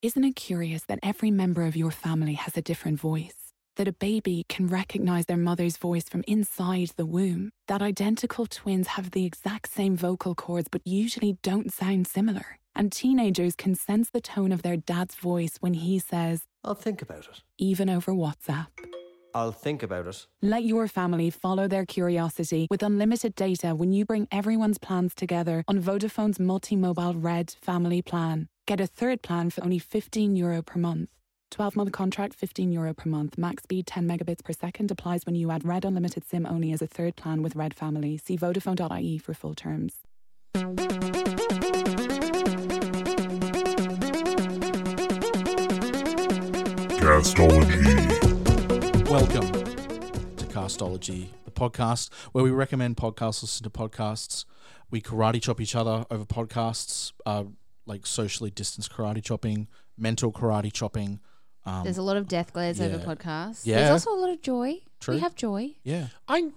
Isn't it curious that every member of your family has a different voice? That a baby can recognize their mother's voice from inside the womb? That identical twins have the exact same vocal cords but usually don't sound similar? And teenagers can sense the tone of their dad's voice when he says, I'll think about it. even over WhatsApp. I'll think about it. Let your family follow their curiosity with unlimited data when you bring everyone's plans together on Vodafone's multi-mobile Red family plan. Get a third plan for only 15 euro per month. 12 month contract, 15 euro per month. Max speed 10 megabits per second applies when you add Red Unlimited SIM only as a third plan with Red Family. See Vodafone.ie for full terms. Castology. Welcome to Castology, the podcast where we recommend podcasts, listen to podcasts. We karate chop each other over podcasts, uh, like socially distanced karate chopping, mental karate chopping. Um, There's a lot of death glares over podcasts. Yeah. There's also a lot of joy. True. We have joy. yeah, I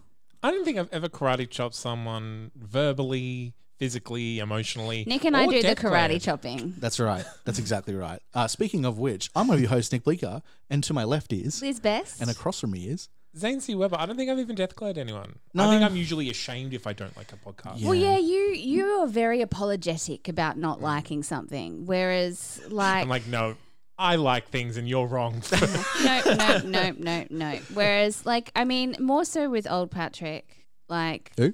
I don't think I've ever karate chopped someone verbally, physically, emotionally. Nick and I do the karate glared. chopping. that's right. That's exactly right. Uh, speaking of which, I'm one of your hosts, Nick Bleeker, and to my left is, Liz Best. and across from me is. Zane C. Weber. I don't think I've even death glared anyone. No. I think I'm usually ashamed if I don't like a podcast. Yeah. well, yeah, you you are very apologetic about not Mm. liking something, whereas like I'm like, no, I like things and you're wrong. no, no, no, no, no. Whereas like I mean, more so with old Patrick, like Who?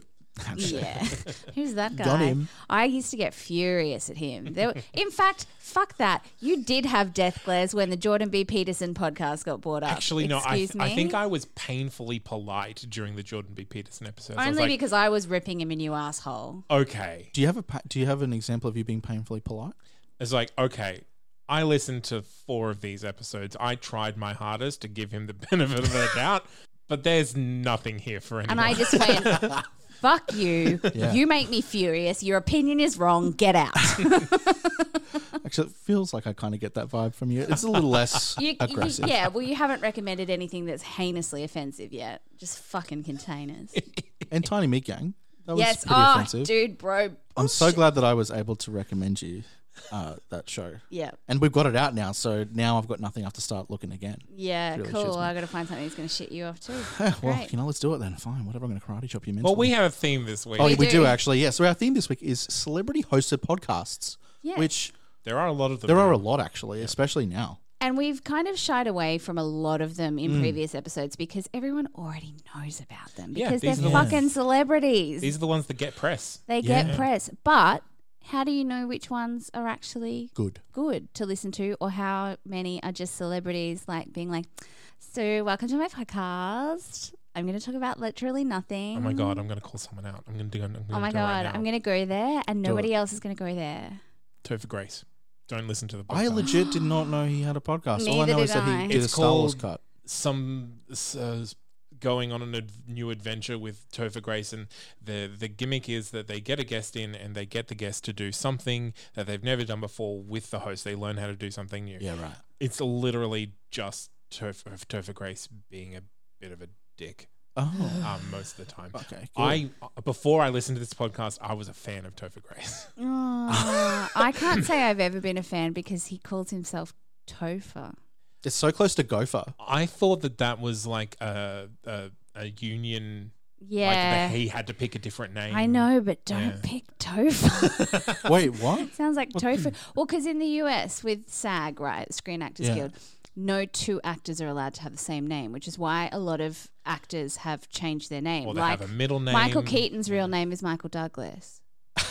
Yeah, who's that guy? Got him. I used to get furious at him. There, were- in fact, fuck that. You did have death glares when the Jordan B. Peterson podcast got brought up. Actually, no. I, Excuse th- I think I was painfully polite during the Jordan B. Peterson episode. I Only like, because I was ripping him a new asshole. okay. Do you have a pa- Do you have an example of you being painfully polite? It's like, okay, I listened to four of these episodes. I tried my hardest to give him the benefit of the doubt, but there's nothing here for anyone. And I just went, fuck you. Yeah. You make me furious. Your opinion is wrong. Get out. Actually, it feels like I kind of get that vibe from you. It's a little less You, you- aggressive. yeah, well, you haven't recommended anything that's heinously offensive yet. Just fucking containers. And Tiny Meat Gang. That was yes. pretty Oh, offensive. dude, bro. I'm so glad that I was able to recommend you uh, that show. Yeah. And we've got it out now, so now I've got nothing. I have to start looking again. Yeah, Really cool. shits me. I got to find something that's going to shit you off too. well, Great. you know, let's do it then. Fine, whatever. I'm going to karate chop you mentally. well, we have a theme this week. Oh, We we, do. do. actually. Yeah. So our theme this week is celebrity hosted podcasts, Yeah. which there are a lot of them. there are a lot actually, especially now. And we've kind of shied away from a lot of them Mm. in previous episodes because everyone already knows about them Yeah, because they're these are the ones- fucking celebrities. These are the ones that get press. they Yeah. get press. But how do you know which ones are actually Good. good to listen to or how many are just celebrities like being like, so welcome to my podcast. I'm going to talk about literally nothing. Oh my god, I'm going to call someone out. I'm going to do. I'm gonna Oh my do it right god. I'm going to go there and Do nobody it. else is going to go there. Topher Grace. Don't listen to the podcast. I legit did not know he had a podcast. All I Neither know is did that he I. did a It's Star Wars called- cut. some uh, going on a ad- new adventure with Topher Grace, and the the gimmick is that they get a guest in, and they get the guest to do something that they've never done before with the host. They learn how to do something new. Yeah, right. It's literally just Topher, Topher Grace being a bit of a dick Oh, um, most of the time. okay. Good. I before I listened to this podcast, I was a fan of Topher Grace. Oh, I can't say I've ever been a fan because he calls himself Topher. It's so close to Gopher. I thought that that was like a a, a union. Like Yeah. that he had to pick a different name. I know, but don't Yeah. pick Topher. Wait, what? Sounds like Topher. Well, because in the US with SAG, right, Screen Actors Yeah. Guild, no two actors are allowed to have the same name, which is why a lot of actors have changed their name. Or they like have a middle name. Michael Keaton's real name is Michael Douglas.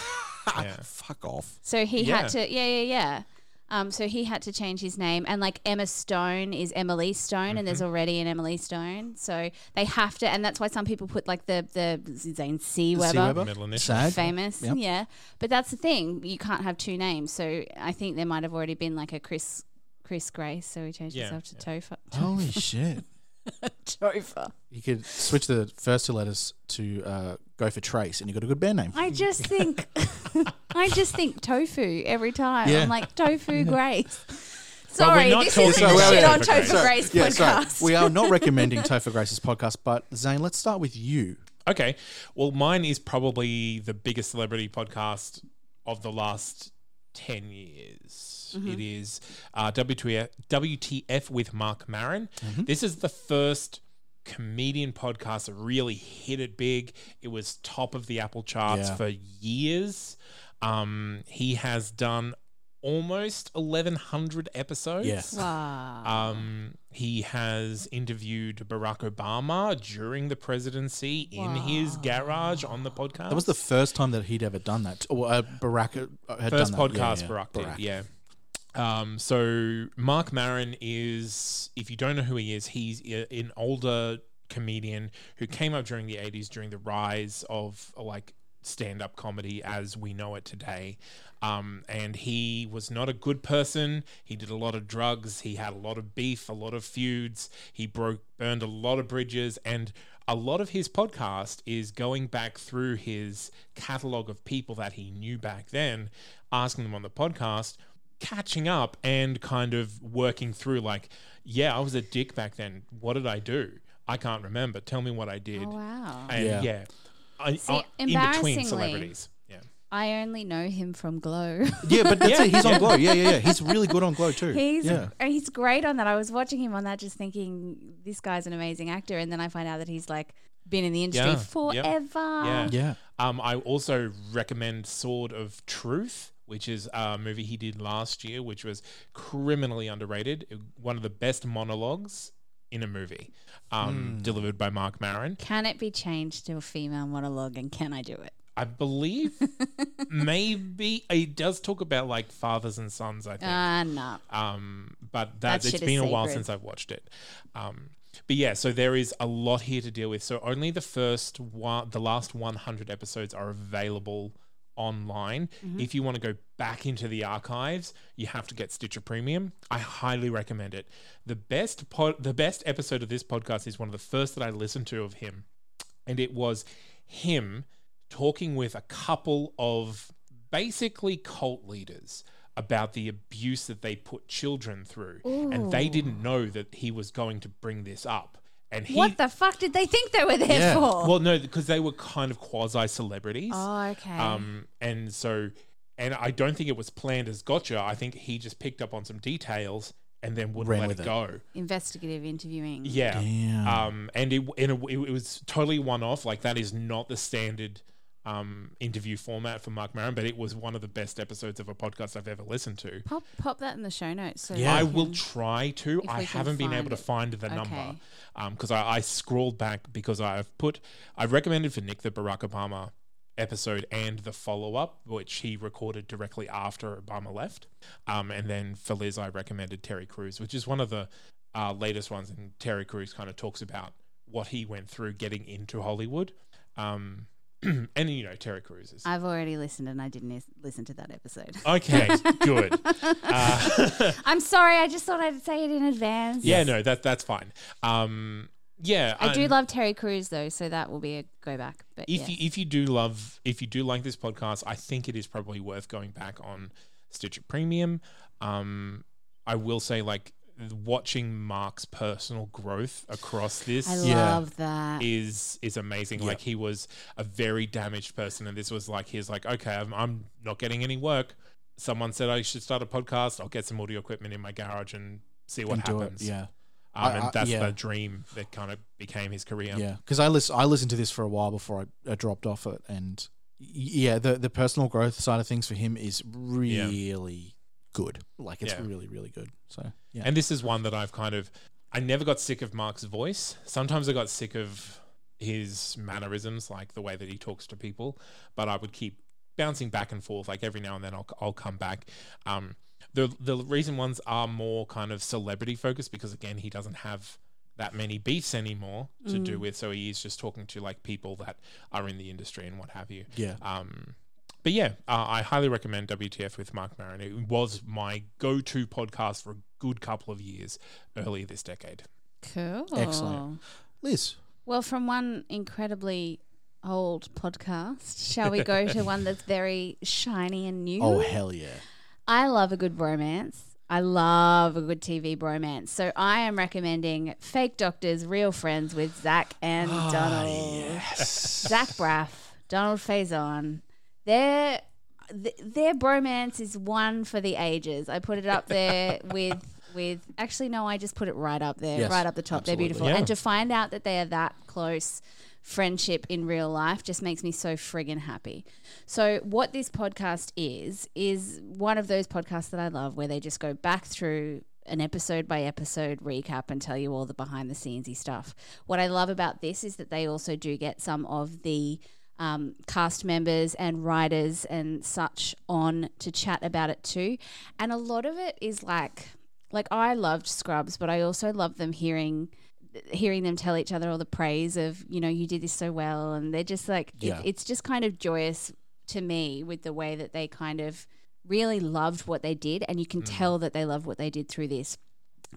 Yeah. Fuck off. So he Yeah. had to, yeah, yeah, yeah. Um, so he had to change his name, and like Emma Stone is Emily Stone, and there's Mm-hmm. already an Emily Stone, so they have to, and that's why some people put like the the Zane C The Weber, C. Weber? Middle initial. Sag? famous, Yep. yeah. But that's the thing, you can't have two names. So I think there might have already been like a Chris Chris Grace, so he changed Yeah, himself to Topher. Holy shit. Topher. You could switch the first two letters to uh, go for Trace, and you got a good band name. I just think, I just think tofu every time. Yeah. I'm like tofu Grace. Sorry, not this is about the shit Topher on Grace. Topher Sorry, Grace yeah, sorry. podcast. We are not recommending Topher Grace's podcast, but Zane, let's start with you. Okay. Well, mine is probably the biggest celebrity podcast of the last 10 years. Mm-hmm. It is uh, WTF, WTF with Mark Maron. Mm-hmm. This is the first comedian podcast that really hit it big. It was top of the Apple charts Yeah. for years. Um, he has done almost 1100 episodes. Yes. Wow. Um, he has interviewed Barack Obama during the presidency in his garage on the podcast. That was the first time that he'd ever done that. Or uh, Barack had first done that. podcast yeah, Barack, Barack. did. Yeah. Um, so Mark Maron is, if you don't know who he is, he's an older comedian who came up during the 80s during the rise of like stand-up comedy as we know it today. Um, and he was not a good person. He did a lot of drugs. He had a lot of beef, a lot of feuds. He broke, burned a lot of bridges, and a lot of his podcast is going back through his catalog of people that he knew back then, asking them on the podcast, catching up, and kind of working through like, yeah, I was a dick back then. What did I do? I can't remember. Tell me what I did. oh, wow. And Yeah. yeah, I, See, I- in between embarrassingly- celebrities. Yeah. I only know him from Glow. Yeah, but that's Yeah, it. He's yeah. on Glow. Yeah, yeah, yeah. He's really good on Glow too. He's yeah. he's great on that. I was watching him on that, just thinking this guy's an amazing actor, and then I find out that he's like been in the industry Yeah, forever. Yeah. Yeah. Um, I also recommend Sword of Truth, which is a movie he did last year, which was criminally underrated. One of the best monologues in a movie, um, delivered by Mark Maron. Can it be changed to a female monologue, and can I do it? I believe maybe it does talk about like fathers and sons. I think. Ah, no. Um, but That that, it's shit is been a while sacred. since I've watched it. Um, but yeah, so there is a lot here to deal with. So only the first one, the last 100 episodes are available online. Mm-hmm. If you want to go back into the archives, you have to get Stitcher Premium. I highly recommend it. The best pod, the best episode of this podcast is one of the first that I listened to of him, and it was him talking with a couple of basically cult leaders about the abuse that they put children through and they didn't know that he was going to bring this up and he what the fuck did they think they were there Yeah. for? well no because they were kind of quasi celebrities oh, okay. um and so and i don't think it was planned as gotcha i think he just picked up on some details and then wouldn't Ran let with it it. go Investigative interviewing. yeah Damn. um and it, and it, it was totally one off like that is not the standard um, interview format for Mark Maron, but it was one of the best episodes of a podcast I've ever listened to. Pop, pop that in the show notes. So Yeah. I will try to. I haven't been able to find the number Okay. because I, I scrolled back because I've put I recommended for Nick the Barack Obama episode and the follow up, which he recorded directly after Obama left. Um, and then for Liz, I recommended Terry Crews, which is one of the uh, latest ones. And Terry Crews kind of talks about what he went through getting into Hollywood. Um, and you know Terry Crews is I've already listened and I didn't lis- listen to that episode. okay. good. Uh, I'm sorry. I just thought I'd say it in advance. yeah, no, that that's fine. Um, yeah, I do love Terry Crews though, so that will be a go back. But if you if you do love if you do like this podcast, I think it is probably worth going back on Stitcher Premium. Um, I will say like watching Mark's personal growth across this I Yeah. love that. is is amazing. Like he was a very damaged person, and this was like he's like, okay, I'm, I'm not getting any work. Someone said I should start a podcast. I'll get some audio equipment in my garage and see what and do it. happens. Yeah. um, I- and that's yeah. the dream that kind of became his career. Yeah, because I listen, I listened to this for a while before I, I dropped off it, and yeah, the the personal growth side of things for him is really good. Like it's Yeah. really really good. So yeah, And this is one that I've kind of I never got sick of Mark's voice. Sometimes I got sick of his mannerisms, like the way that he talks to people, but I would keep bouncing back and forth. Like every now and then I'll I'll come back. Um the the recent ones are more kind of celebrity focused because again he doesn't have that many beefs anymore to do with so he is just talking to like people that are in the industry and what have you yeah, um, but yeah, uh, I highly recommend WTF with Mark Maron. It was my go-to podcast for a good couple of years earlier this decade. cool. Excellent. Liz. Well, from one incredibly old podcast, shall we go to one that's very shiny and new? Oh hell yeah! I love a good romance. I love a good TV bromance. So I am recommending Fake Doctors, Real Friends with Zach and Ah, Donald. Zach Braff, Donald Faison. They're th- their bromance is one for the ages. I put it up there with with actually no, I just put it right up there, Yes, right up the top. absolutely. They're beautiful, Yeah. and to find out that they are that close friendship in real life just makes me so friggin' happy. So what this podcast is is one of those podcasts that I love where they just go back through an episode by episode recap and tell you all the behind the scenesy stuff. What I love about this is that they also do get some of the um, cast members and writers and such on to chat about it too. And a lot of it is like, like I loved Scrubs, but I also love them hearing hearing them tell each other all the praise of you know you did this so well. And they're just like it- it's just kind of joyous to me with the way that they kind of really loved what they did. And you can tell that they love what they did through this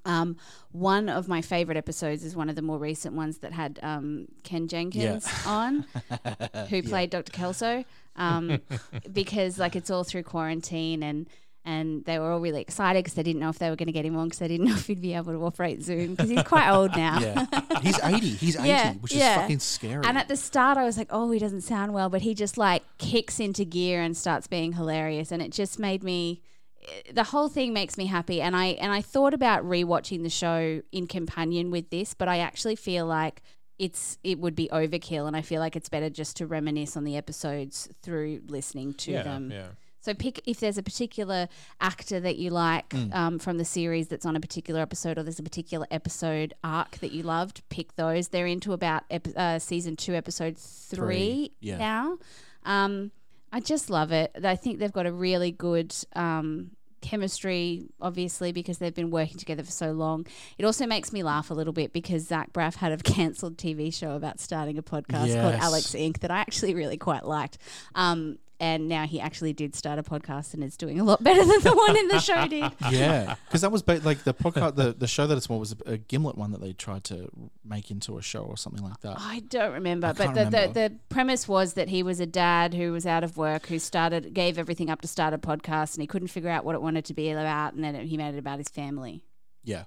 um, one of my favorite episodes is one of the more recent ones that had um, Ken Jenkins on, who played Dr. Kelso, um, because like it's all through quarantine and and they were all really excited because they didn't know if they were going to get him on because they didn't know if he'd be able to operate Zoom because he's quite old now. Yeah, he's eighty. He's eighty, Yeah, which yeah. is fucking scary. And at the start, I was like, oh, he doesn't sound well, but he just like kicks into gear and starts being hilarious. And it just made me, the whole thing makes me happy. And I, and I thought about rewatching the show in companion with this, but I actually feel like it's, it would be overkill. And I feel like it's better just to reminisce on the episodes through listening to yeah, them. yeah. So pick if there's a particular actor that you like um, from the series that's on a particular episode, or there's a particular episode arc that you loved. Pick those. They're into about ep- uh, season two, episode three, Three, yeah. now. Um, I just love it. I think they've got a really good um, chemistry, obviously, because they've been working together for so long. It also makes me laugh a little bit because Zach Braff had a cancelled TV show about starting a podcast called Alex Inc. that I actually really quite liked. Um, and now he actually did start a podcast and it's doing a lot better than the one in the show did. yeah, because that was ba- like the podcast, the, the show that it's more was a, a Gimlet one that they tried to make into a show or something like that. I don't remember, I but the, remember. the the premise was that he was a dad who was out of work, who started gave everything up to start a podcast, and he couldn't figure out what it wanted to be about, and then it, he made it about his family. Yeah,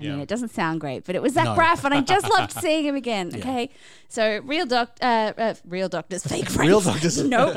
I mean, it doesn't sound great, but it was Zach No. Braff, and I just loved seeing him again. Yeah. Okay, so real doc, uh, uh, real doctors, fake friends. Real doctors. nope.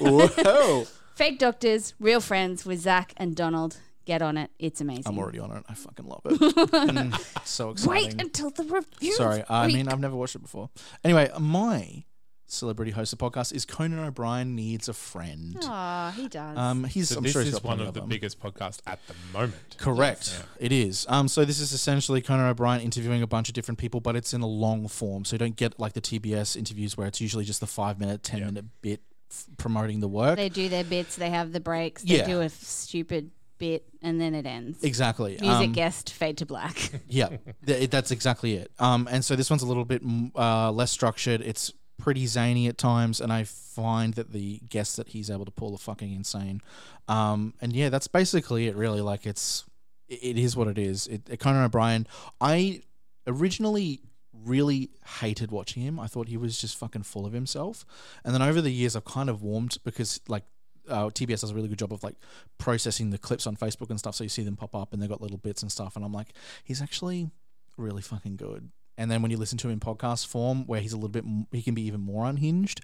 whoa! fake doctors, real friends with Zach and Donald. Get on it. It's amazing. I'm already on it. I fucking love it. Mm, so exciting. Wait until the review. Sorry, I mean I've never watched it before. Anyway, my celebrity hosted podcast is Conan O'Brien needs a friend. Oh, he does. Um, he's So I'm this sure he's is got one plenty of the them. biggest podcasts at the moment. Correct. It is. Um, so this is essentially Conan O'Brien interviewing a bunch of different people, but it's in a long form. So you don't get like the TBS interviews where it's usually just the five minute, ten Yeah. minute bit f- promoting the work. they do their bits. They have the breaks. They Yeah. do a f- stupid bit, and then it ends. exactly. Music Um, guest, fade to black. Yeah, th- that's exactly it. Um, and so this one's a little bit mm, uh, less structured. It's pretty zany at times, and I find that the guests that he's able to pull are fucking insane. Um, and yeah, that's basically it. Really, like it's it, is what it is. It, it Conan O'Brien. I originally really hated watching him. I thought he was just fucking full of himself, and then over the years, I've kind of warmed because like. Uh, TBS does a really good job of like processing the clips on Facebook and stuff, so you see them pop up and they've got little bits and stuff. And I'm like, he's actually really fucking good. And then when you listen to him in podcast form, where he's a little bit, he can be even more unhinged.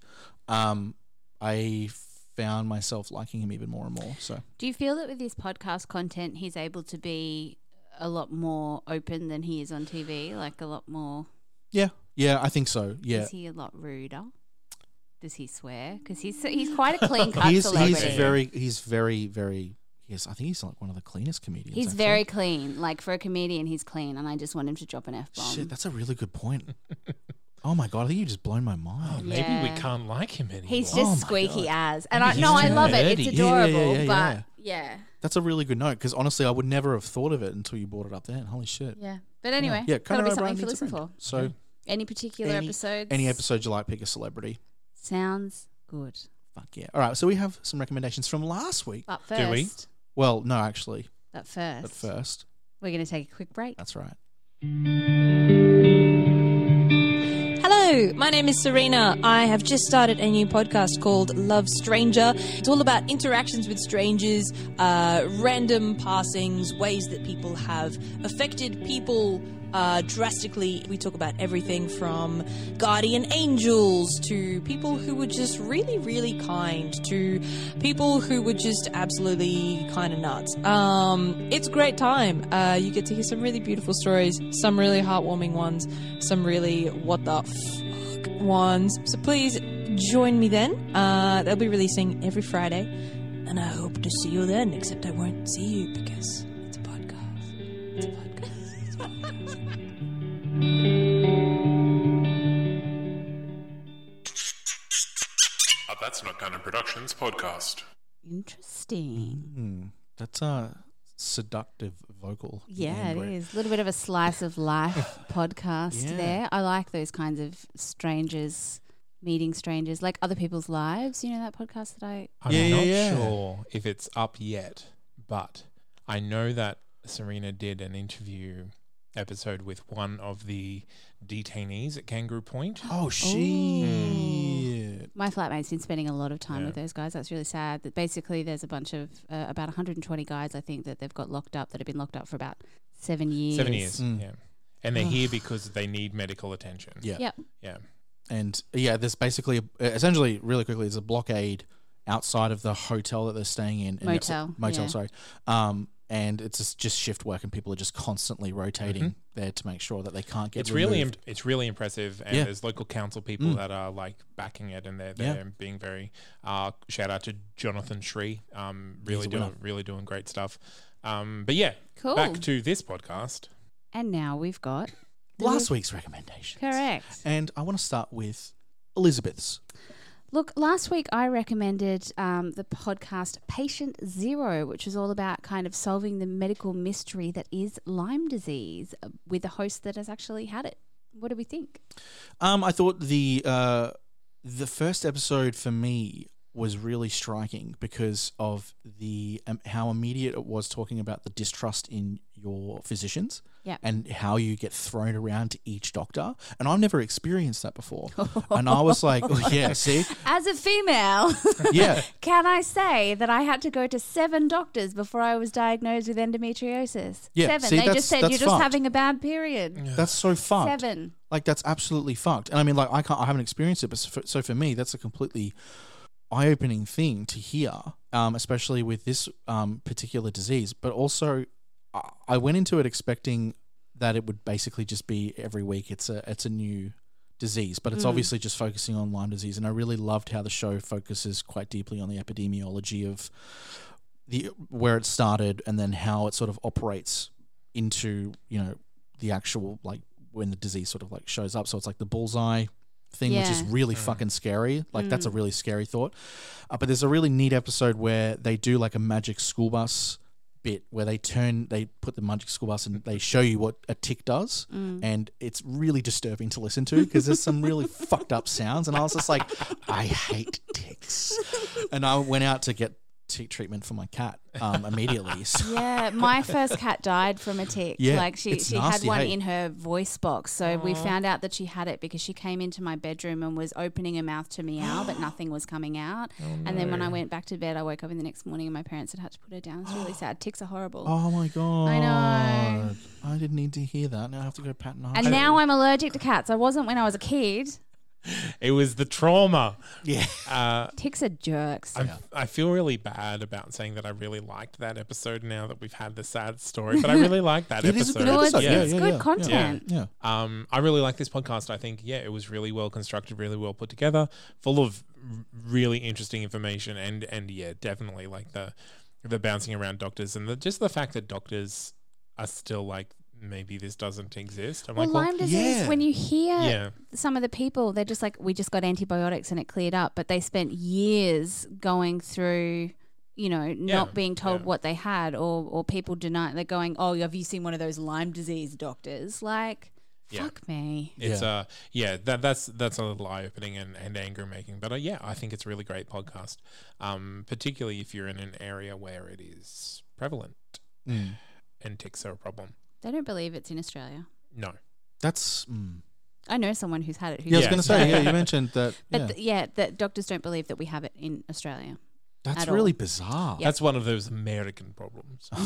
Um, I found myself liking him even more and more. So do you feel that with his podcast content, he's able to be a lot more open than he is on TV? Like a lot more. yeah, yeah, I think so. Yeah, Is he a lot ruder? Does he swear? Because he's he's quite a clean cut he's he's very he's very very yes. I think he's like one of the cleanest comedians. He's actually. very clean. Like for a comedian, he's clean, and I just want him to drop an f bomb. shit. That's a really good point. oh my god, I think you just blown my mind. Oh, maybe Yeah. we can't like him anymore. He's Oh just my squeaky God. as, and I he's no, I too love it. It's nerdy. Yeah, yeah, adorable, yeah, yeah, but yeah. yeah, That's a really good note because honestly, I would never have thought of it until you brought it up there. Holy shit. yeah. But anyway, yeah, that'll be something to needs a listen for. friend. So Any particular Any- episodes? any episode you like, pick a celebrity. sounds good. Fuck yeah. All right, so we have some recommendations from last week. But first, Do we? First, Well, no, actually, At first, At first, we're going to take a quick break. that's right. Hello, Hello, my name is Serena. I have just started a new podcast called Love Stranger. It's all about interactions with strangers, uh, random passings, ways that people have affected people uh, drastically. We talk about everything from guardian angels to people who were just really, really kind to people who were just absolutely kind of nuts. Um, it's a great time. Uh, you get to hear some really beautiful stories, some really heartwarming ones, some really what the fuck ones. So please join me then. Uh, they'll be releasing every Friday, and I hope to see you then. Except I won't see you because podcast. That's Not Canon Productions podcast. Interesting. Hmm. That's a seductive vocal. Yeah, end it where- is. A little bit of a slice of life podcast Yeah. there. I like those kinds of strangers meeting strangers, like other people's lives. You know that podcast that I. I'm Yeah, yeah, not yeah. sure if it's up yet, but I know that Serena did an interview episode with one of the detainees at Kangaroo Point. Oh shit! My flatmate's been spending a lot of time Yeah. with those guys. That's really sad. That basically there's a bunch of uh, about 120 guys I think that they've got locked up that have been locked up for about seven years. Seven years, Mm. yeah. And they're here because they need medical attention. Yeah. Yep. Yeah. And yeah, there's basically essentially really quickly there's a blockade outside of the hotel that they're staying in. and it's- Motel, motel, yeah. sorry. Um, and it's just, just shift work, and people are just constantly rotating Mhm. there to make sure that they can't get. It's really removed. im- it's really impressive, and Yeah. there's local council people Mm. that are like backing it, and they're, Yeah. they're being very. Uh, shout out to Jonathan Sri, um, really a winner. doing really doing great stuff. Um, but yeah, Cool. back to this podcast. and now we've got last week's recommendation. correct. And I want to start with Elizabeth's. Look, last week I recommended um, the podcast Patient Zero, which is all about kind of solving the medical mystery that is Lyme disease uh, with a host that has actually had it. What do we think? Um, I thought the uh, the first episode for me was really striking because of the um, how immediate it was talking about the distrust in your physicians Yeah. and how you get thrown around to each doctor. And I've never experienced that before. and I was like, oh, yeah, see, As a female, yeah, can I say that I had to go to seven doctors before I was diagnosed with endometriosis? Yeah, Seven. see, they just said you're just having a bad period. that's so fucked. Seven. Like that's absolutely fucked. And I mean, like I can't, I haven't experienced it, but so for, so for me, that's a completely eye-opening thing to hear, um, especially with this um, particular disease. But also, I- I went into it expecting that it would basically just be every week. It's a it's a new disease, but it's Mm. obviously just focusing on Lyme disease. And I really loved how the show focuses quite deeply on the epidemiology of the where it started and then how it sort of operates into you know the actual like when the disease sort of like shows up. So it's like the bullseye thing, which is really Mm. fucking scary. Like that's a Mm. really scary thought. Uh, but there's a really neat episode where they do like a magic school bus bit where they turn they put the magic school bus and they show you what a tick does Mm. and it's really disturbing to listen to because there's some really fucked up sounds and I was just like I hate ticks and I went out to get tick treatment for my cat um, immediately so Yeah, my first cat died from a tick. Yeah, like she, she nasty, had one hey? in her voice box. So we found out that she had it because she came into my bedroom and was opening her mouth to meow, but nothing was coming out. And then when I went back to bed, I woke up in the next morning and my parents had had to put her down. It's really sad. Ticks are horrible. oh my god I know. I didn't need to hear that now I have to go pat and and now I'm allergic to cats. I wasn't when I was a kid. It was the trauma. yeah Uh, Ticks are jerks. I'm, I feel really bad about saying that I really liked that episode now that we've had the sad story, but I really liked that It episode. is a good No, it's, episode. Yeah, it's yeah, good yeah, content. yeah Um, I really like this podcast. I think, yeah, it was really well constructed, really well put together, full of r- really interesting information, and and yeah, definitely like the the bouncing around doctors and the, just the fact that doctors are still like maybe this doesn't exist. I'm Well, like, well, Lyme disease, yeah. when you hear yeah, some of the people, they're just like, we just got antibiotics and it cleared up, but they spent years going through, you know, not Yeah, being told yeah. what they had, or or people deny. They're going, oh, have you seen one of those Lyme disease doctors? Like, Yeah. fuck me. it's Yeah. uh yeah that that's that's a little eye opening and, and anger making, but uh, yeah, I think it's a really great podcast. Um, particularly if you're in an area where it is prevalent Mm. and ticks are a problem. They don't believe it's in Australia. No, that's mm. I know someone who's had it. Who's Yeah, I was Yeah. going to say. Yeah, you mentioned that. But yeah. th- yeah, the doctors don't believe that we have it in Australia. That's at all. really bizarre. That's one of those American problems.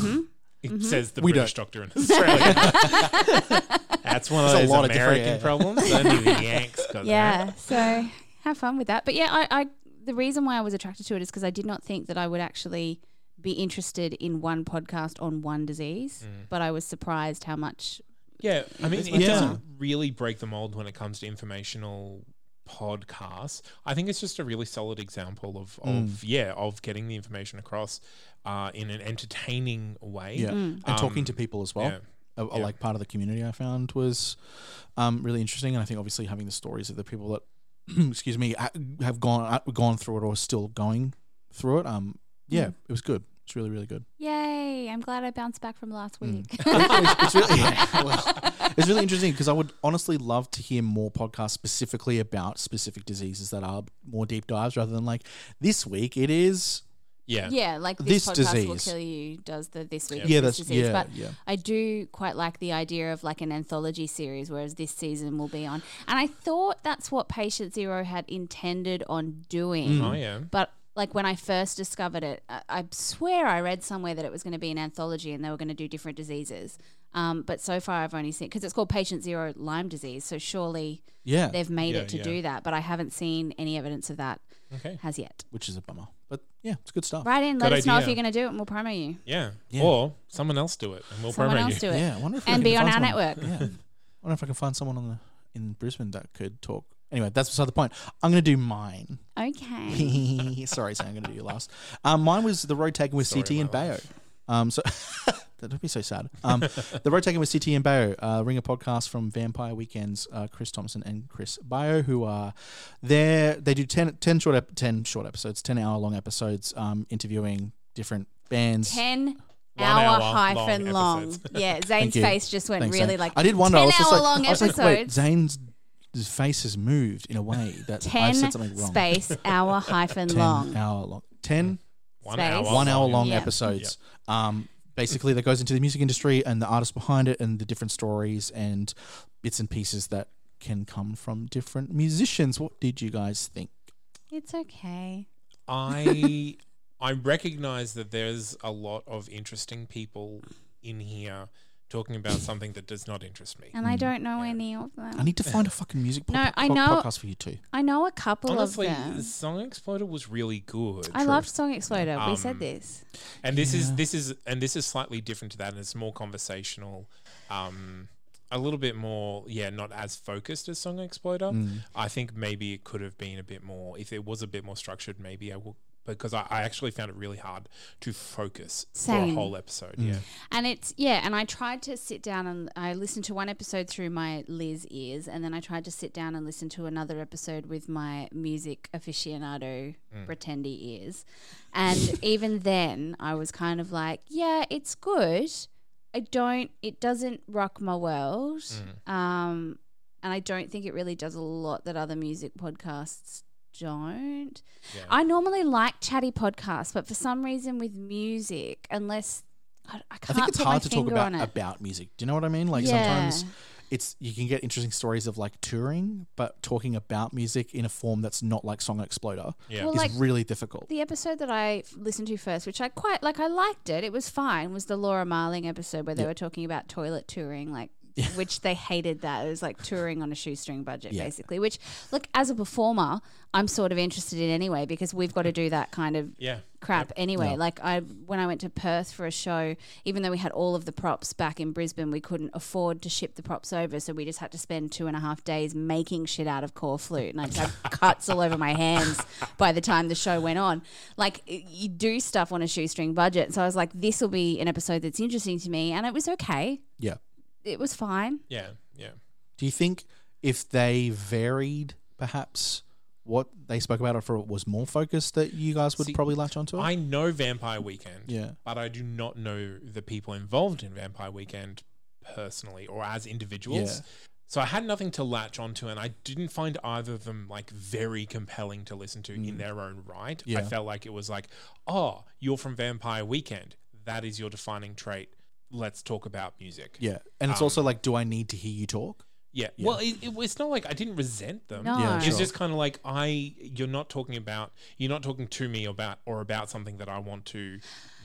Mm-hmm. It says the We British doctor in Australia. That's one of There's a those lot of different- American yeah. problems. Only the Yanks got Yeah, that. so have fun with that. But yeah, I, I the reason why I was attracted to it is because I did not think that I would actually be interested in one podcast on one disease. Mm. But I was surprised how much. Yeah, I mean, it like- doesn't really break the mold when it comes to informational podcasts. I think it's just a really solid example of, of Mm. yeah, of getting the information across uh, in an entertaining way. yeah, Mm. and talking Um, to people as well. Yeah. a, a, Yeah. like part of the community I found was um, really interesting, and I think obviously having the stories of the people that, excuse me, have gone uh, gone through it or are still going through it. Um, yeah, Mm. it was good. It's really really good. Yay! I'm glad I bounced back from last Mm. week. it's, it's really, yeah, well, it's really interesting because I would honestly love to hear more podcasts specifically about specific diseases that are more deep dives rather than like this week it is. Yeah. yeah, like this, This podcast will disease. kill you. Does the this week? Yeah. Yeah, this that's disease. yeah, But yeah. I do quite like the idea of like an anthology series, whereas this season will be on. And I thought that's what Patient Zero had intended on doing. Mm. Oh, yeah. But like when I first discovered it, I, I swear I read somewhere that it was going to be an anthology and they were going to do different diseases. Um, but so far I've only seen because it's called Patient Zero Lyme disease, so surely Yeah, they've made Yeah, it to yeah. do that. But I haven't seen any evidence of that Okay. as yet. which is a bummer, but yeah, it's good stuff. Right in, let Good us know if you're going to do it, and we'll promo you. Yeah. Yeah. Or someone else do it and we'll Someone promote else you. do it. Yeah, I wonder if I And can be on find our someone- network. Yeah, I wonder if I can find someone on the in Brisbane that could talk. Anyway, that's beside the point. I'm going to do mine. Okay. Sorry, Sam, I'm going to do you last. Um, mine was the road taken with Story CT and my Baio. Um, so don't be so sad. Um, the road taken with CT and Baio, uh, Ringer podcast from Vampire Weekends. Uh, Chris Tomson and Chris Baio, who are there. They do 10, 10 short ep- ten short episodes, ten hour long episodes, um, interviewing different bands. 10 hour, hour hyphen long long. Yeah, Thank Zane's face just went Thanks, really Zane. like I did wonder. I 10 was just hour like, long I was like, wait, episodes. Zane's his face has moved in a way that I 10 said something wrong. space hour hyphen 10 long. hour long. 10 One Space. hour. one hour long Yeah. episodes. Um, basically, that goes into the music industry and the artists behind it and the different stories and bits and pieces that can come from different musicians. What did you guys think? It's okay. I I recognize that there's a lot of interesting people in here talking about something that does not interest me. And I don't know any of them. I need to find a fucking music po- No, po- I know- podcast for you too. I know a couple Honestly, of them. Song Exploder was really good. I loved Song Exploder. we Um, said this. and this is this is and this is slightly different to that, and it's more conversational. Um, a little bit more, yeah, not as focused as Song Exploder. Mm. I think maybe it could have been a bit more. If it was a bit more structured, maybe I will. Because I, I actually found it really hard to focus for a whole episode. Mm. Yeah, And it's yeah, and I tried to sit down and I listened to one episode through my Liz ears, and then I tried to sit down and listen to another episode with my music aficionado pretendy ears. And even then, I was kind of like, yeah, it's good. I don't. It doesn't rock my world. Um, and I don't think it really does a lot that other music podcasts don't. yeah. I normally like chatty podcasts, but for some reason with music, unless I, I can't I think it's hard to talk about about music. Do you know what I mean? Like Yeah. sometimes it's you can get interesting stories of like touring, but talking about music in a form that's not like Song Exploder yeah. Well, is like really difficult. the episode that I listened to first, which I quite like, I liked it. It was fine. Was the Laura Marling episode where they Yeah. were talking about toilet touring, like. Which they hated that. It was like touring on a shoestring budget, Yeah. basically. Which, look, as a performer, I'm sort of interested in anyway because we've got to do that kind of yeah. crap anyway. Yeah. Like I when I went to Perth for a show, even though we had all of the props back in Brisbane, we couldn't afford to ship the props over, so we just had to spend two and a half days making shit out of core flute, and I just had cuts all over my hands by the time the show went on. Like you do stuff on a shoestring budget, so I was like, this will be an episode that's interesting to me, and it was okay. yeah. It was fine. Yeah, yeah. Do you think if they varied perhaps what they spoke about it for was more focused that you guys would See, probably latch onto it? I know Vampire Weekend, yeah. but I do not know the people involved in Vampire Weekend personally or as individuals. Yeah. So I had nothing to latch onto, and I didn't find either of them like very compelling to listen to in Mm. their own right. Yeah. I felt like it was like, oh, you're from Vampire Weekend. That is your defining trait. Let's talk about music. Yeah. And it's Um, also like, do I need to hear you talk? Yeah. Well, it, it, it's not like I didn't resent them. No. Yeah, It's sure. just kind of like I you're not talking about you're not talking to me about or about something that I want to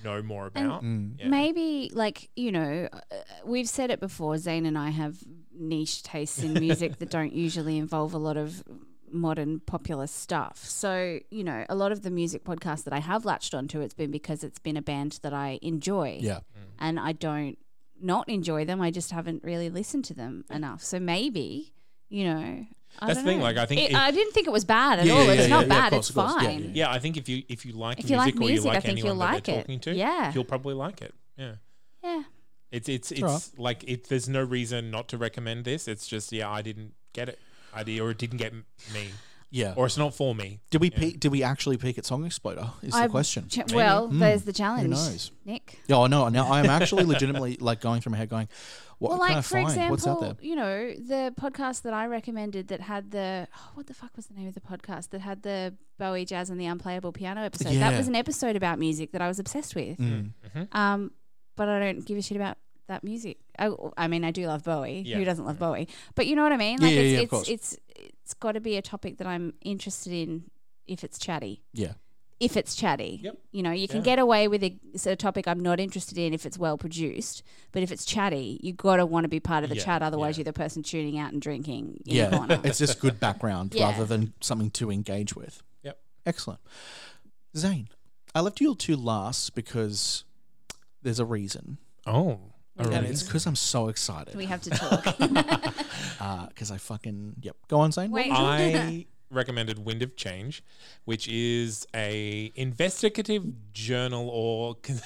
know more about. Mm. Yeah. Maybe, like, you know, uh, we've said it before, Zane and I have niche tastes in music that don't usually involve a lot of modern popular stuff. So, you know, a lot of the music podcasts that I have latched onto, it's been because it's been a band that I enjoy. Yeah. Mm. And I don't not enjoy them. I just haven't really listened to them enough. So maybe, you know. I That's don't the thing, know. like, I think It- if- I didn't think it was bad at Yeah, all. yeah, it's yeah, not yeah, bad. course, it's course. Fine. yeah. Yeah, I think if you if you like If you like music or you music, I like think anyone you'll that like they're it. talking to, Yeah. you'll probably like it. Yeah. Yeah. It's it's it's alright. like it, there's no reason not to recommend this. It's just yeah, I didn't get it. I did, or it didn't get me, Yeah. or it's not for me. did we Yeah. peak, did we actually peak at Song Exploder? Is the I've question. ch- well, Mm. there's the challenge. Who knows? Nick. Oh no! Now I am actually legitimately like going through my head, going, "What well, can like I for find? example, What's out there?" you know, the podcast that I recommended that had the oh, what the fuck was the name of the podcast that had the Bowie Jazz and the Unplayable Piano episode. Yeah. That was an episode about music that I was obsessed with. Mm. Um, but I don't give a shit about that music. I, I mean, I do love Bowie. Yeah. Who doesn't love Bowie? But you know what I mean? Yeah, Like yeah, it's, yeah, of it's, course. it's it's got to be a topic that I'm interested in if it's chatty. Yeah, if it's chatty. Yep. You know, you can Yeah. get away with a topic I'm not interested in if it's well produced, but if it's chatty, you got to want to be part of the Yeah, chat. Otherwise, yeah. you're the person tuning out and drinking in yeah. corner. it's just good background Yeah. rather than something to engage with. Yep. Excellent, Zane. I left you two last because there's a reason, Oh, Okay. and it's because I'm so excited. we have to talk. Because I fucking yep. Go on, Zane. What Wait. I recommended Wind of Change, which is a investigative journal or con-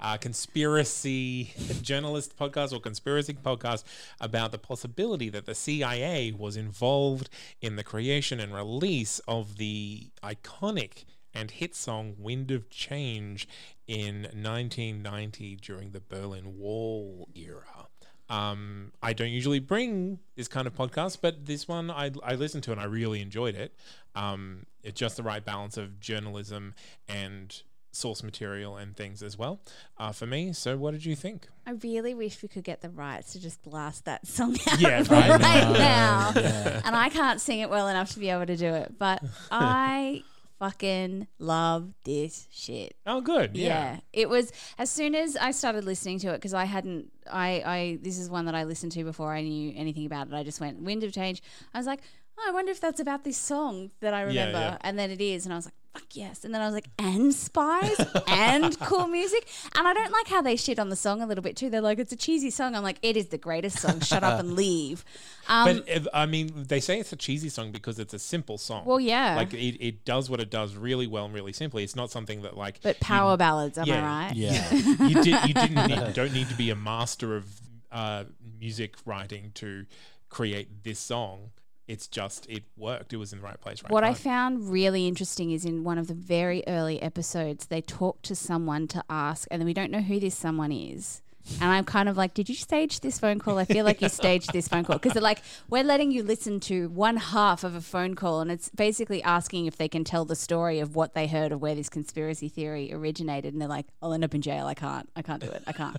uh, conspiracy journalist podcast or conspiracy podcast about the possibility that the CIA was involved in the creation and release of the iconic and hit song Wind of Change in 1990 during the Berlin Wall era. Um, I don't usually bring this kind of podcast, but this one I, I listened to and I really enjoyed it. Um, it's just the right balance of journalism and source material and things as well uh, for me. So, what did you think? I really wish we could get the rights to just blast that song out Yeah, right, right. now. Yeah. And I can't sing it well enough to be able to do it, but I fucking love this shit. Oh, good. Yeah. Yeah. It was as soon as I started listening to it because I hadn't I I this is one that I listened to before I knew anything about it. I just went Wind of Change. I was like, oh, I wonder if that's about this song that I remember. yeah. And then it is and I was like, fuck yes. And then I was like, and spies and cool music. And I don't like how they shit on the song a little bit too. They're like, it's a cheesy song. I'm like, it is the greatest song. Shut up and leave. Um, But if, I mean, they say it's a cheesy song because it's a simple song. well, yeah. Like it, it does what it does really well and really simply. It's not something that like but power ballads, am yeah, I right? Yeah. you did you didn't need, don't need to be a master of uh, music writing to create this song. It's just it worked. It was in the right place, right? What I found really interesting is in one of the very early episodes, they talk to someone to ask, and we don't know who this someone is. And I'm kind of like, did you stage this phone call? I feel like you staged this phone call because they're like, we're letting you listen to one half of a phone call, and it's basically asking if they can tell the story of what they heard of where this conspiracy theory originated. And they're like, I'll end up in jail. I can't. I can't do it. I can't.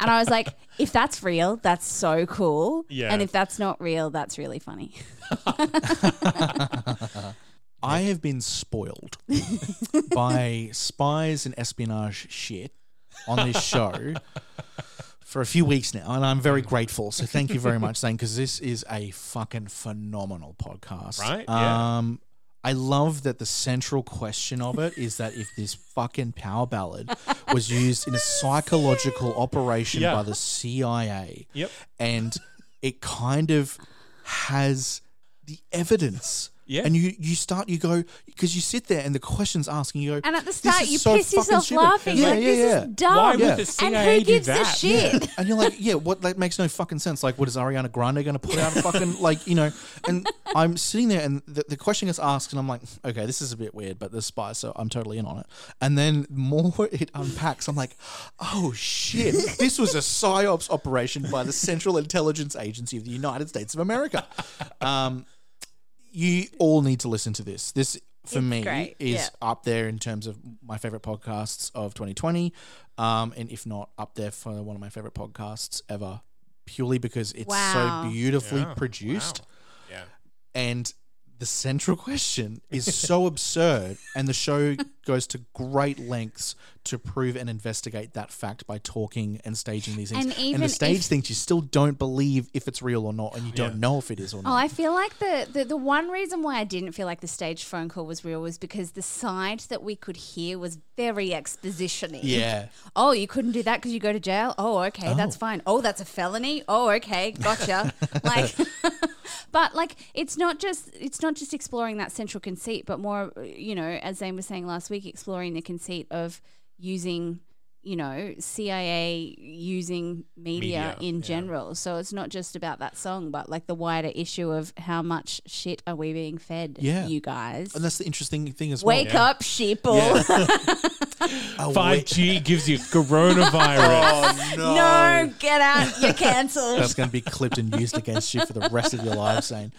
and I was like, if that's real, that's so cool. Yeah. And if that's not real, that's really funny. I have been spoiled by spies and espionage shit on this show for a few weeks now, and I'm very grateful. So thank you very much, Zane, because this is a fucking phenomenal podcast. Right? Yeah. Um, I love that the central question of it is that if this fucking power ballad was used in a psychological operation Yeah. by the CIA, Yep. and it kind of has the evidence. Yeah. And you, you start, you go, because you sit there and the question's asking, you go, And at the "This start, is you so piss yourself stupid." laughing. Yeah, like, yeah, this yeah. is dumb. Why would Yeah. the and CIA who do gives a that? shit? And you're like, yeah, what? That makes no fucking sense. Like, what is Ariana Grande going to put out a fucking, like, you know? And I'm sitting there and the, the question gets asked, and I'm like, okay, this is a bit weird, but there's spy, so I'm totally in on it. And then more it unpacks, I'm like, oh shit, this was a PSYOPS operation by the Central Intelligence Agency of the United States of America. Um, you all need to listen to this. This for It's me great, is yeah. up there in terms of my favorite podcasts of 2020, um, and if not up there for one of my favorite podcasts ever. purely because it's Wow. so beautifully Yeah, produced. wow. Yeah. And the central question is so absurd, and the show goes to great lengths to prove and investigate that fact by talking and staging these things. And even the stage if- things, you still don't believe if it's real or not, and you don't Yeah. know if it is or oh, not. Oh. I feel like the, the the one reason why I didn't feel like the staged phone call was real was because the side that we could hear was very expositiony. yeah. Oh, you couldn't do that because you go to jail. Oh, okay, that's oh. fine. Oh, that's a felony. Oh, okay, gotcha. like, but like, it's not just it's not just exploring that central conceit, but more, you know, as Zane was saying last week, exploring the conceit of using. You know, CIA using media, Media, in yeah. general. So it's not just about that song, but like the wider issue of how much shit are we being fed, Yeah. you guys. And that's the interesting thing as well. Wake up, sheeple. Oh, Five wait. G gives you coronavirus. Oh, no. No, get out. You're cancelled. That's going to be clipped and used against you for the rest of your life, saying,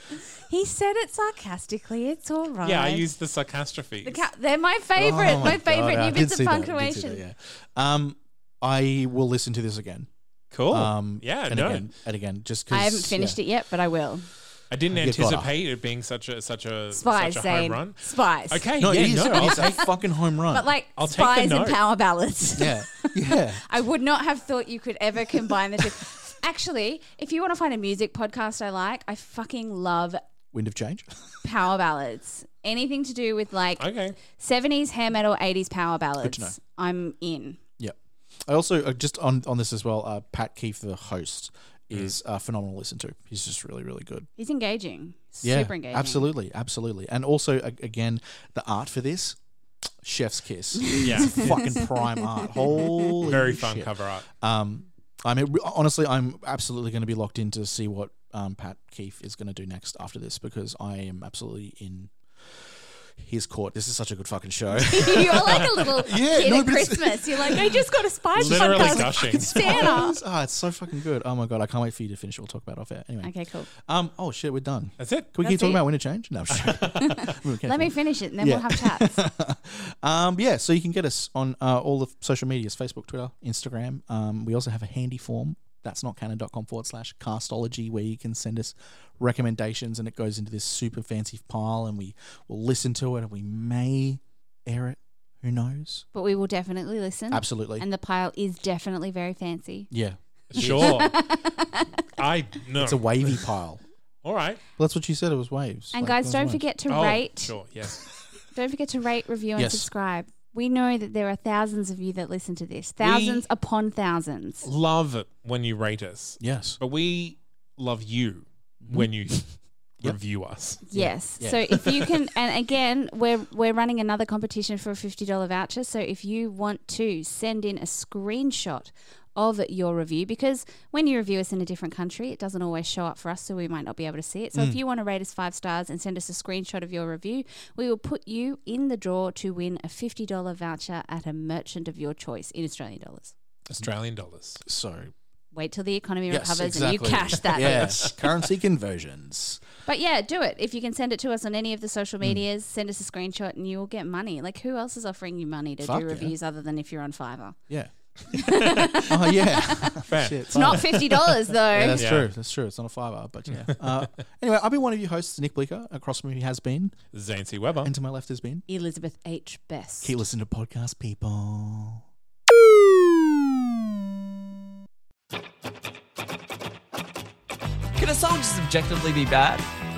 He said it sarcastically. It's all right. yeah, I used the sarcastrophes. The ca- they're my favorite. Oh my, God, favorite I new did bits of see that, I did see punctuation. that, yeah. Um, I will listen to this again. cool. Um, yeah, and no, again, and again, just because I haven't finished it yet, but I will. I didn't You gotta. anticipate it being such a such a Spies, such a home run. Spies. Okay, No, yeah, it is. no, it I'll is a take, fucking home run. But like I'll take the spies and note. power ballads. yeah, yeah. I would not have thought you could ever combine the two. Actually, if you want to find a music podcast I like, I fucking love Wind of change. power ballads. Anything to do with like okay. 70s hair metal, 80s power to know. ballads. I'm in. Yeah. I also uh, just on on this as well. Uh, Pat Keefe, the host. Is uh, phenomenal to listen to. He's just really, really good. He's engaging. Yeah, Super engaging. absolutely, absolutely. And also, a- again, the art for this, chef's kiss. Yeah. fucking prime art. Holy Very fun shit. cover art. Um, I mean, re- honestly, I'm absolutely going to be locked in to see what um, Pat Keefe is going to do next after this because I am absolutely in his court. This is such a good fucking show. You're like a little Yeah, kid no, at but it's- Christmas. You're like, I just got a spice Literally podcast. gushing. Santa. oh, it's so fucking good. Oh my god, I can't wait for you to finish. it. We'll talk about it off air. Anyway, Okay, cool. um, oh shit, we're done. That's it. Can we keep That's talking it. about Wind of change? No, I'm just joking. Let me finish it and then Yeah. we'll have chats. um, yeah, so you can get us on uh, all the social medias Facebook, Twitter, Instagram. Um, we also have a handy form. That's not canon.com forward slash castology where you can send us recommendations and it goes into this super fancy pile and we will listen to it and we may air it. Who knows? but we will definitely listen. Absolutely. And the pile is definitely very fancy. yeah. Sure. I no. It's a wavy pile. All right. Well, that's what you said. It was waves. And Like guys, those don't waves. forget to Oh, rate. Sure. Yes. Don't forget to rate, review, and Yes. subscribe. We know that there are thousands of you that listen to this. Thousands upon thousands. Love it when you rate us, Yes. but we love you Mm-hmm. when you review us. Yes. Yeah. So if you can, and again, we're we're running another competition for a fifty dollar voucher. So if you want to send in a screenshot of your review, because when you review us in a different country, it doesn't always show up for us, so we might not be able to see it. So Mm. if you want to rate us five stars and send us a screenshot of your review, we will put you in the draw to win a fifty dollar voucher at a merchant of your choice in Australian dollars. Australian dollars. So, Wait till the economy yes, recovers exactly. and you cash that. Yes. Currency conversions. But yeah, do it. If you can send it to us on any of the social medias, send us a screenshot and you will get money. Like who else is offering you money to Fuck do yeah. reviews other than if you're on Fiverr? Yeah. Oh, yeah. Fair. Shit. It's not fifty dollars though. Yeah, that's Yeah. true. That's true. It's not a fiver, but yeah. Uh, anyway, I've been one of your hosts, Nick Bleeker. Across from me has been, Zane C. Weber. and to my left has been. Elizabeth H. Best. Keep listening to podcast, people. Can a song just objectively be bad?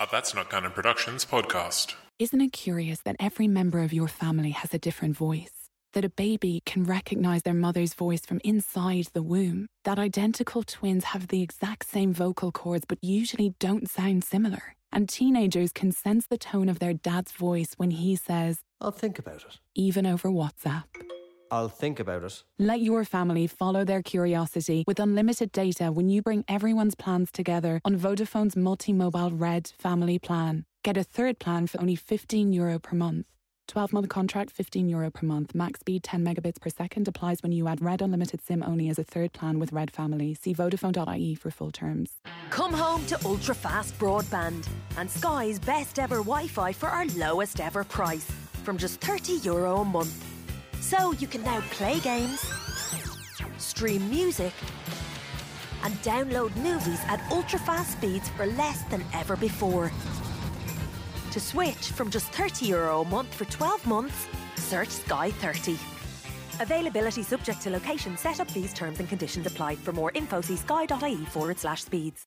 A That's Not Canon Productions podcast. Isn't it curious that every member of your family has a different voice? That a baby can recognize their mother's voice from inside the womb? That identical twins have the exact same vocal cords but usually don't sound similar? And teenagers can sense the tone of their dad's voice when he says, I'll think about it. even over WhatsApp. I'll think about it. Let your family follow their curiosity with unlimited data when you bring everyone's plans together on Vodafone's multi-mobile Red family plan. Get a third plan for only 15 euro per month. 12 month contract, 15 euro per month. Max speed 10 megabits per second applies when you add Red Unlimited SIM only as a third plan with Red Family. See Vodafone.ie for full terms. Come home to ultra fast broadband and Sky's best ever Wi Fi for our lowest ever price from just 30 euro a month. So you can now play games, stream music, and download movies at ultra fast speeds for less than ever before. To switch from just 30 euro a month for 12 months, search Sky 30. Availability subject to location, set up fees, terms and conditions apply. For more info, see sky.ie forward slash speeds.